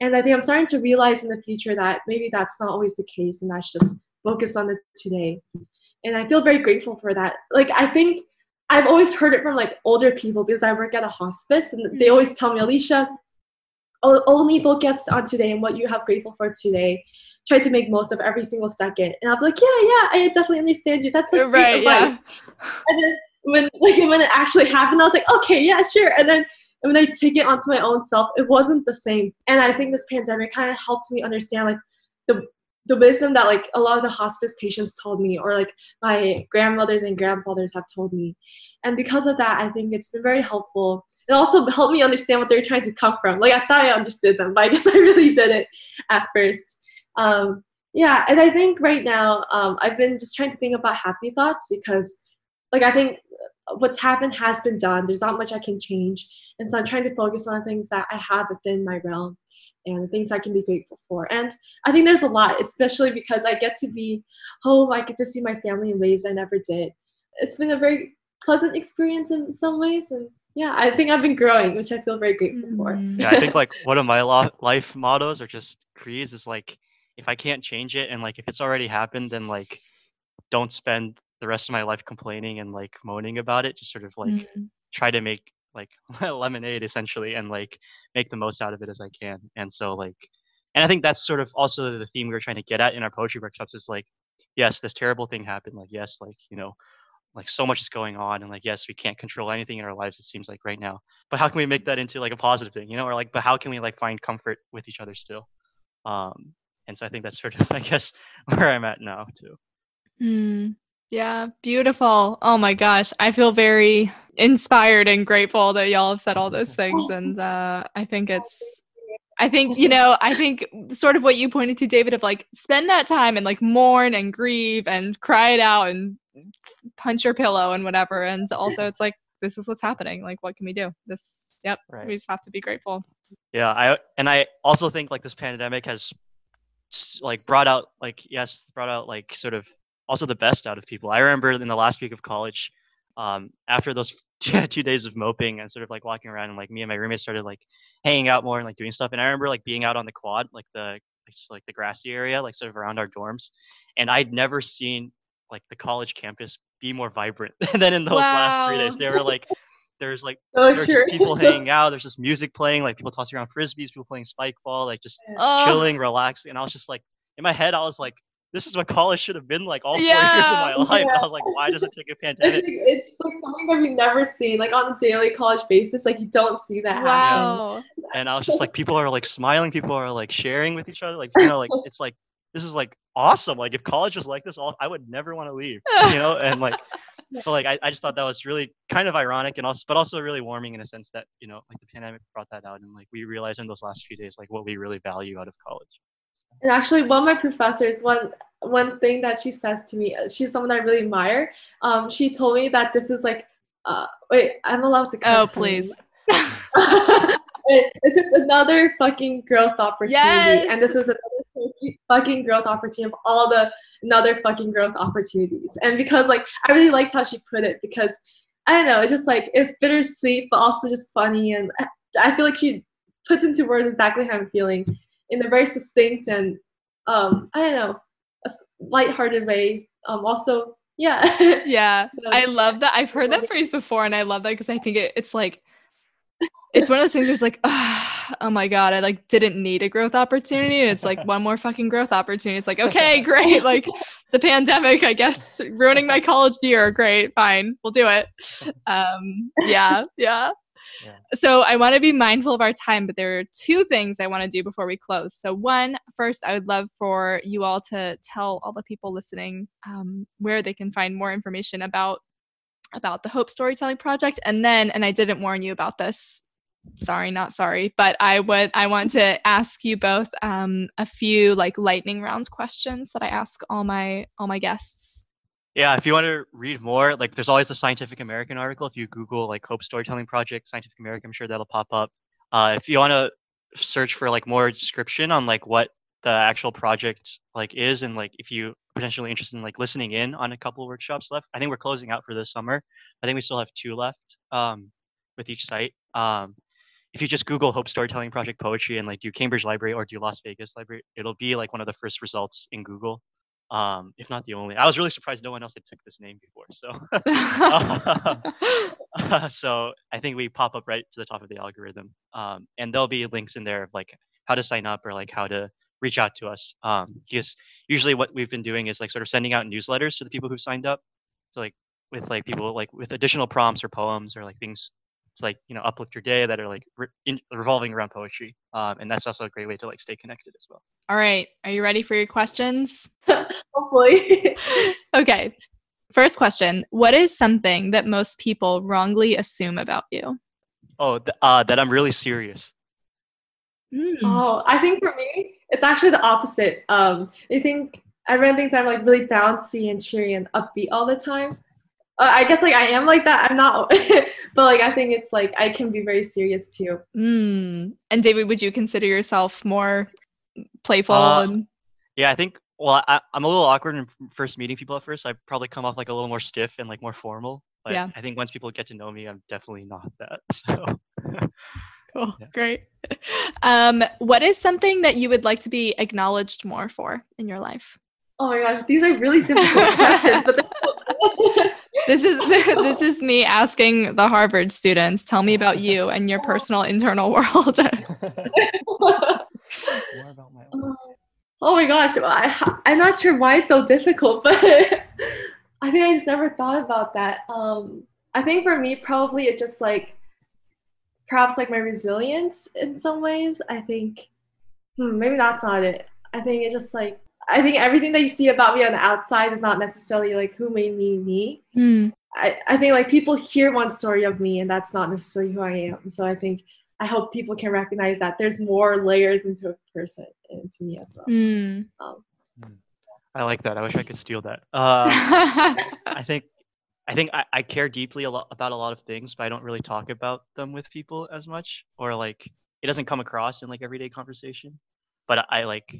And I think I'm starting to realize in the future that maybe that's not always the case and that's just focus on the today. And I feel very grateful for that. Like, I think I've always heard it from like older people because I work at a hospice and they mm-hmm. always tell me, Alicia, only focus on today and what you have grateful for today. Try to make most of every single second. And I'll be like, yeah, yeah, I definitely understand you. That's like right, advice. Yeah. And then when *laughs* like when it actually happened, I was like, okay, yeah, sure. And then when I take it onto my own self, it wasn't the same. And I think this pandemic kind of helped me understand like the the wisdom that like a lot of the hospice patients told me or like my grandmothers and grandfathers have told me. And because of that i think it's been very helpful. It also helped me understand what they're trying to come from. Like i thought i understood them but i guess *laughs* i really didn't at first. Um, yeah and i think right now um, i've been just trying to think about happy thoughts because like i think what's happened has been done. There's not much i can change. And so i'm trying to focus on the things that i have within my realm and the things I can be grateful for. And I think there's a lot, especially because I get to be home, I get to see my family in ways I never did. It's been a very pleasant experience in some ways. And yeah, I think I've been growing, which I feel very grateful for. Mm-hmm. Yeah, I think like one of my life mottos or just creeds is like, if I can't change it and like if it's already happened, then like don't spend the rest of my life complaining and like moaning about it. Just sort of like mm-hmm. try to make like *laughs* lemonade essentially and like make the most out of it as I can. And so like and I think that's sort of also the theme we were trying to get at in our poetry workshops is like, yes, this terrible thing happened. Like, yes, like, you know, like so much is going on and like yes we can't control anything in our lives it seems like right now but how can we make that into like a positive thing you know or like but how can we like find comfort with each other still um and so i think that's sort of *laughs* i guess where i'm at now too mm. Yeah, beautiful. Oh my gosh. I feel very inspired and grateful that y'all have said all those things. *laughs* And uh, I think it's, I think, you know, I think sort of what you pointed to, David, of like spend that time and like mourn and grieve and cry it out and punch your pillow and whatever. And also, it's like, this is what's happening. Like, what can we do? This, yep, right. we just have to be grateful. Yeah. I, and I also think like this pandemic has like brought out, like, yes, brought out like sort of also the best out of people. I remember in the last week of college, um, after those *laughs* two days of moping and sort of like walking around, and like me and my roommate started like hanging out more and like doing stuff. And I remember like being out on the quad, like the just, like the grassy area, like sort of around our dorms, and I'd never seen like the college campus be more vibrant *laughs* than in those wow. last three days. They were like there's like *laughs* oh, there's sure. people hanging out. There's just music playing, like people tossing around frisbees, people playing spike ball, like just oh. chilling, relaxing. And I was just like, in my head, I was like, this is what college should have been like all four yeah, years of my life. Yeah. I was like, why does it take a pandemic? *laughs* It's, like, it's like something that we've never seen, like on a daily college basis. Like you don't see that wow. happen. And I was just like, people are like smiling, people are like sharing with each other, like you know, like *laughs* it's like this is like awesome. Like if college was like this, all I would never want to leave. You know, *laughs* and like but like I, I just thought that was really kind of ironic and also but also really warming in a sense that you know like the pandemic brought that out and like we realized in those last few days like what we really value out of college and actually, one of my professors, one one thing that she says to me, uh, she's someone I really admire. Um, she told me that this is like, uh, wait, I'm allowed to. Oh, please. *laughs* it's just another fucking growth opportunity, yes! and this is another fucking growth opportunity of all the another fucking growth opportunities. And because like I really liked how she put it because I don't know, it's just like it's bittersweet but also just funny, and I feel like she puts into words exactly how I'm feeling in a very succinct and um, I don't know, a lighthearted way. Um, also, yeah. *laughs* yeah, so, I love that. I've heard that phrase before, and I love that because I think it, it's like it's one of those things where it's like, oh my god, I like didn't need a growth opportunity, and it's like one more fucking growth opportunity. It's like, okay, *laughs* great, like the pandemic, I guess, ruining my college year. Great, fine, we'll do it. Um, yeah, yeah. So I want to be mindful of our time, but there are two things I want to do before we close. So one, first, I would love for you all to tell all the people listening um, where they can find more information about about the Hope Storytelling Project, and then, and I didn't warn you about this. Sorry, not sorry, but I would I want to ask you both um, a few like lightning rounds questions that I ask all my all my guests yeah, if you want to read more, like there's always a Scientific American article. If you Google like Hope Storytelling Project, Scientific American, I'm sure that'll pop up. Uh, if you want to search for like more description on like what the actual project like is, and like if you potentially interested in like listening in on a couple workshops left, I think we're closing out for this summer. I think we still have two left um, with each site. Um, if you just Google Hope Storytelling Project Poetry and like do Cambridge Library or do Las Vegas Library, it'll be like one of the first results in Google um, if not the only. I was really surprised no one else had took this name before. So, uh, *laughs* *laughs* so I think we pop up right to the top of the algorithm, um, and there'll be links in there of like how to sign up or like how to reach out to us. Um, because usually what we've been doing is like sort of sending out newsletters to the people who signed up. So like with like people like with additional prompts or poems or like things to like you know uplift your day that are like re- in, revolving around poetry um, and that's also a great way to like stay connected as well. All right. Are you ready for your questions? *laughs* Hopefully. *laughs* *laughs* Okay. First question. What is something that most people wrongly assume about you? Oh th- uh, that i'm really serious. Mm. oh i think for me it's actually the opposite. Um i think everyone thinks i'm like really bouncy and cheery and upbeat all the time uh, I guess like I am like that. I'm not, *laughs* but like I think it's like I can be very serious too. Mm. And David, would you consider yourself more playful? Uh, and- yeah, I think. Well, I, am a little awkward in first meeting people at first. I probably come off like a little more stiff and like more formal. But yeah. I think once people get to know me, I'm definitely not that. *laughs* So. cool. Yeah. Great. Um, what is something that you would like to be acknowledged more for in your life? Oh my gosh, these are really difficult questions, but *laughs* this is *laughs* this is me asking the Harvard students, tell me about you and your personal internal world. *laughs* oh my gosh, I, I'm not sure why it's so difficult, *laughs* but I think I just never thought about that. Um, I think for me, probably it just like perhaps like my resilience in some ways. I think hmm, maybe that's not it. I think it just like I think everything that you see about me on the outside is not necessarily like who made me me. Mm. I, I think like people hear one story of me and that's not necessarily who I am. So I think I hope people can recognize that there's more layers into a person into me as well. Mm. Um, I like that. I wish I could steal that. Uh, *laughs* I think I think I, I care deeply a lot about a lot of things, but I don't really talk about them with people as much, or like it doesn't come across in like everyday conversation. But I like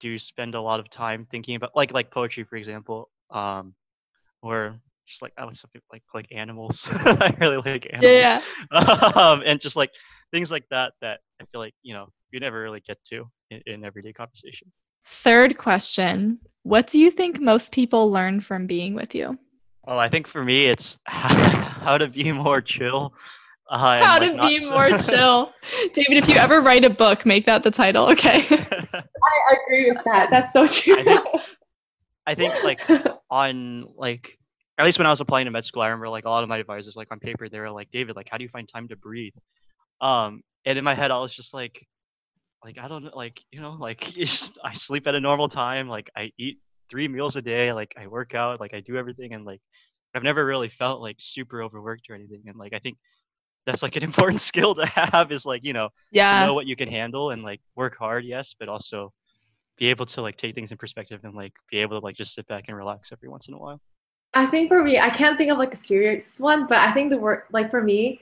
do spend a lot of time thinking about like like poetry for example um or just like I was something like like animals. *laughs* I really like animals. yeah, yeah. *laughs* um, and just like things like that that I feel like you know you never really get to in, in everyday conversation. Third question. What do you think most people learn from being with you? Well I think for me it's *laughs* how to be more chill uh, how to like, be more chill *laughs* David if you ever write a book make that the title okay *laughs* I agree with that. That's so true. I think, I think like *laughs* on like at least when I was applying to med school, I remember like a lot of my advisors like on paper they were like, David, like how do you find time to breathe? Um, and in my head I was just like, like I don't know, like you know, like just, I sleep at a normal time, like I eat three meals a day, like I work out, like I do everything, and like I've never really felt like super overworked or anything. And like I think that's like an important *laughs* skill to have is like you know yeah. to know what you can handle and like work hard yes but also be able to like take things in perspective and like be able to like just sit back and relax every once in a while. I think for me i can't think of like a serious one but i think the word like for me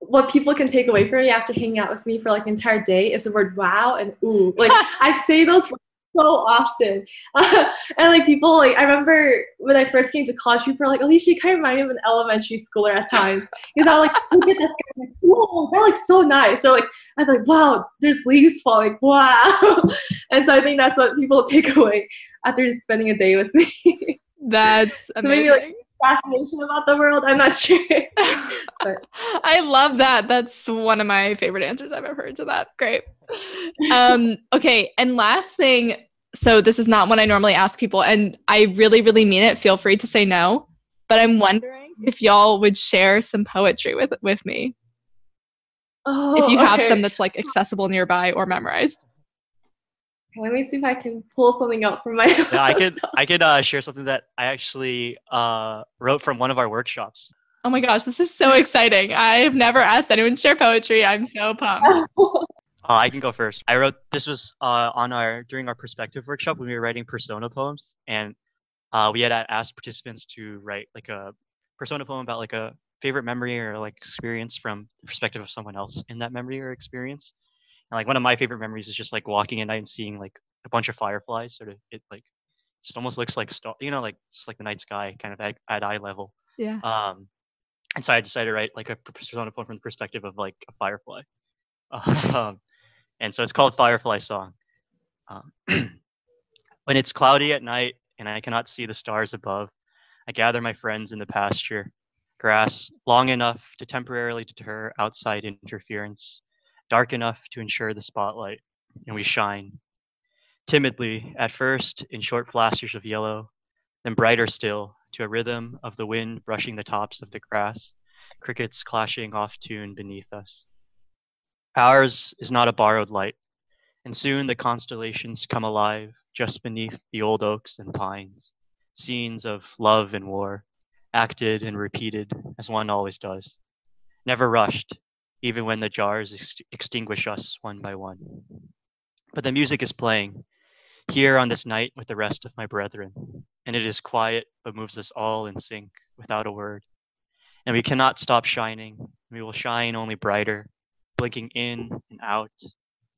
what people can take away from me after hanging out with me for like an entire day is the word wow and ooh like *laughs* i say those words so often. Uh, *laughs* and like people like I remember when I first came to college, people were like, Alicia, you kind of remind me of an elementary schooler at times. *laughs* Because I was like look at this guy, like, whoa, that looks so nice. Or like I'm like, wow, there's leaves falling. *laughs* Wow. and so I think that's what people take away after just spending a day with me. That's so maybe like fascination about the world. I'm not *laughs* sure. but. I love that. That's one of my favorite answers I've ever heard to that. Great. Um, *laughs* okay. And last thing. So this is not what I normally ask people, and I really, really mean it. Feel free to say no. But I'm wondering if y'all would share some poetry with with me. Oh, if you have okay. some that's like accessible nearby or memorized. Let me see if I can pull something up from my. Yeah, I could I could uh, share something that I actually uh, wrote from one of our workshops. Oh my gosh, this is so exciting. I've never asked anyone to share poetry. I'm so pumped. *laughs* Uh, I can go first. I wrote this was uh, on our during our perspective workshop when we were writing persona poems, and uh, we had asked participants to write like a persona poem about like a favorite memory or like experience from the perspective of someone else in that memory or experience. And like one of my favorite memories is just like walking at night and seeing like a bunch of fireflies. Sort of it like just almost looks like star, you know, like just like the night sky kind of at, at eye level. Yeah. Um, and so I decided to write like a persona poem from the perspective of like a firefly. *laughs* Um, and so it's called Firefly Song. Um, *clears throat* when it's cloudy at night and I cannot see the stars above, I gather my friends in the pasture, grass long enough to temporarily deter outside interference, dark enough to ensure the spotlight, and we shine. Timidly, at first, in short flashes of yellow, then brighter still, to a rhythm of the wind brushing the tops of the grass, crickets clashing off tune beneath us. Ours is not a borrowed light, and soon the constellations come alive just beneath the old oaks and pines, scenes of love and war, acted and repeated as one always does, never rushed, even when the jars ex- extinguish us one by one. But the music is playing, here on this night with the rest of my brethren, and it is quiet but moves us all in sync without a word. And we cannot stop shining, we will shine only brighter blinking in and out,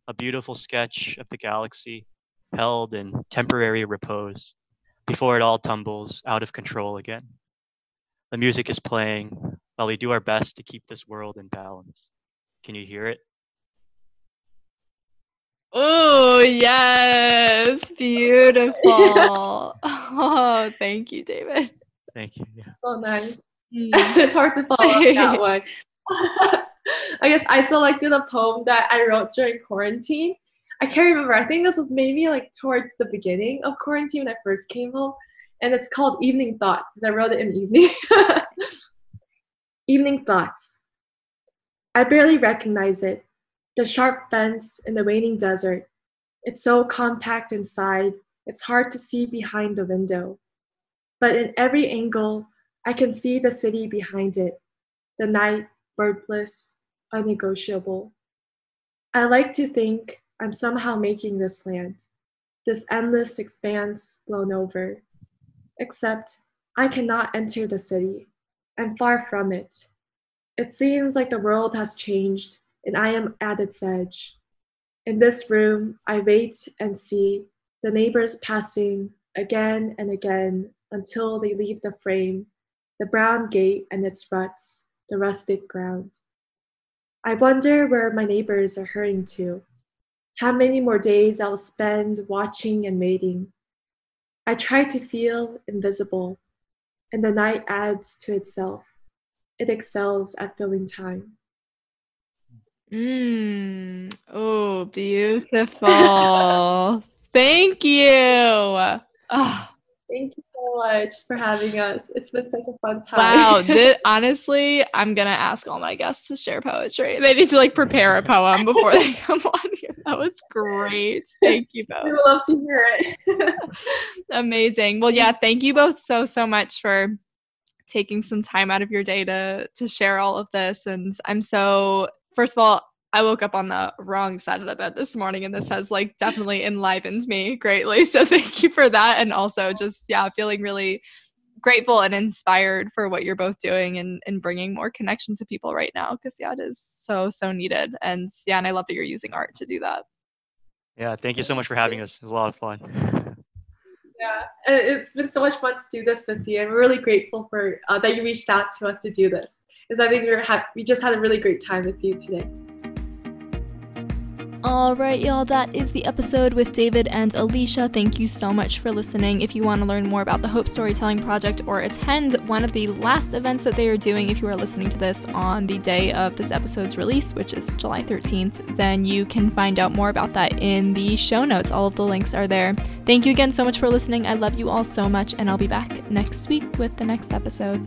a beautiful sketch of the galaxy held in temporary repose before it all tumbles out of control again. The music is playing while we do our best to keep this world in balance. Can you hear it? Oh, yes. Beautiful. oh, *laughs* thank you, David. Thank you. Yeah. so nice. *laughs* it's hard to follow up that *laughs* one. I guess I selected a poem that I wrote during quarantine. I can't remember. I think this was maybe like towards the beginning of quarantine when I first came home. And it's called Evening Thoughts because I wrote it in the evening. Evening Thoughts. I barely recognize it. The sharp fence in the waning desert. It's so compact inside, it's hard to see behind the window. But in every angle, I can see the city behind it. The night, wordless, unnegotiable. I like to think I'm somehow making this land, this endless expanse blown over. Except I cannot enter the city. I'm far from it. It seems like the world has changed and I am at its edge. In this room, I wait and see the neighbors passing again and again until they leave the frame, the brown gate and its ruts, the rustic ground. I wonder where my neighbors are hurrying to, how many more days I'll spend watching and waiting. I try to feel invisible, and the night adds to itself. It excels at filling time. Mm. Oh, beautiful. *laughs* Thank you. Oh, Thank you so much for having us. It's been such a fun time. wow. *laughs* This, honestly, I'm going to ask all my guests to share poetry. They need to like prepare a poem before they come *laughs* on here. That was great. Thank you both. we would love to hear it. *laughs* Amazing. Well, yeah, thank you both so, so much for taking some time out of your day to to share all of this and i'm so first of all i woke up on the wrong side of the bed this morning and this has like definitely enlivened me greatly *laughs* so thank you for that and also just yeah feeling really grateful and inspired for what you're both doing and, and bringing more connection to people right now because yeah it is so so needed and yeah and i love that you're using art to do that Yeah. Thank you so much for having us. It was a lot of fun. yeah, it's been so much fun to do this with you, and we're really grateful for uh, that you reached out to us to do this. Because I think we were ha- we just had a really great time with you today. All right, y'all, that is the episode with David and Alicia. Thank you so much for listening. If you want to learn more about the Hope Storytelling Project or attend one of the last events that they are doing, if you are listening to this on the day of this episode's release, which is July 13th, then you can find out more about that in the show notes. All of the links are there. Thank you again so much for listening. I love you all so much, and I'll be back next week with the next episode.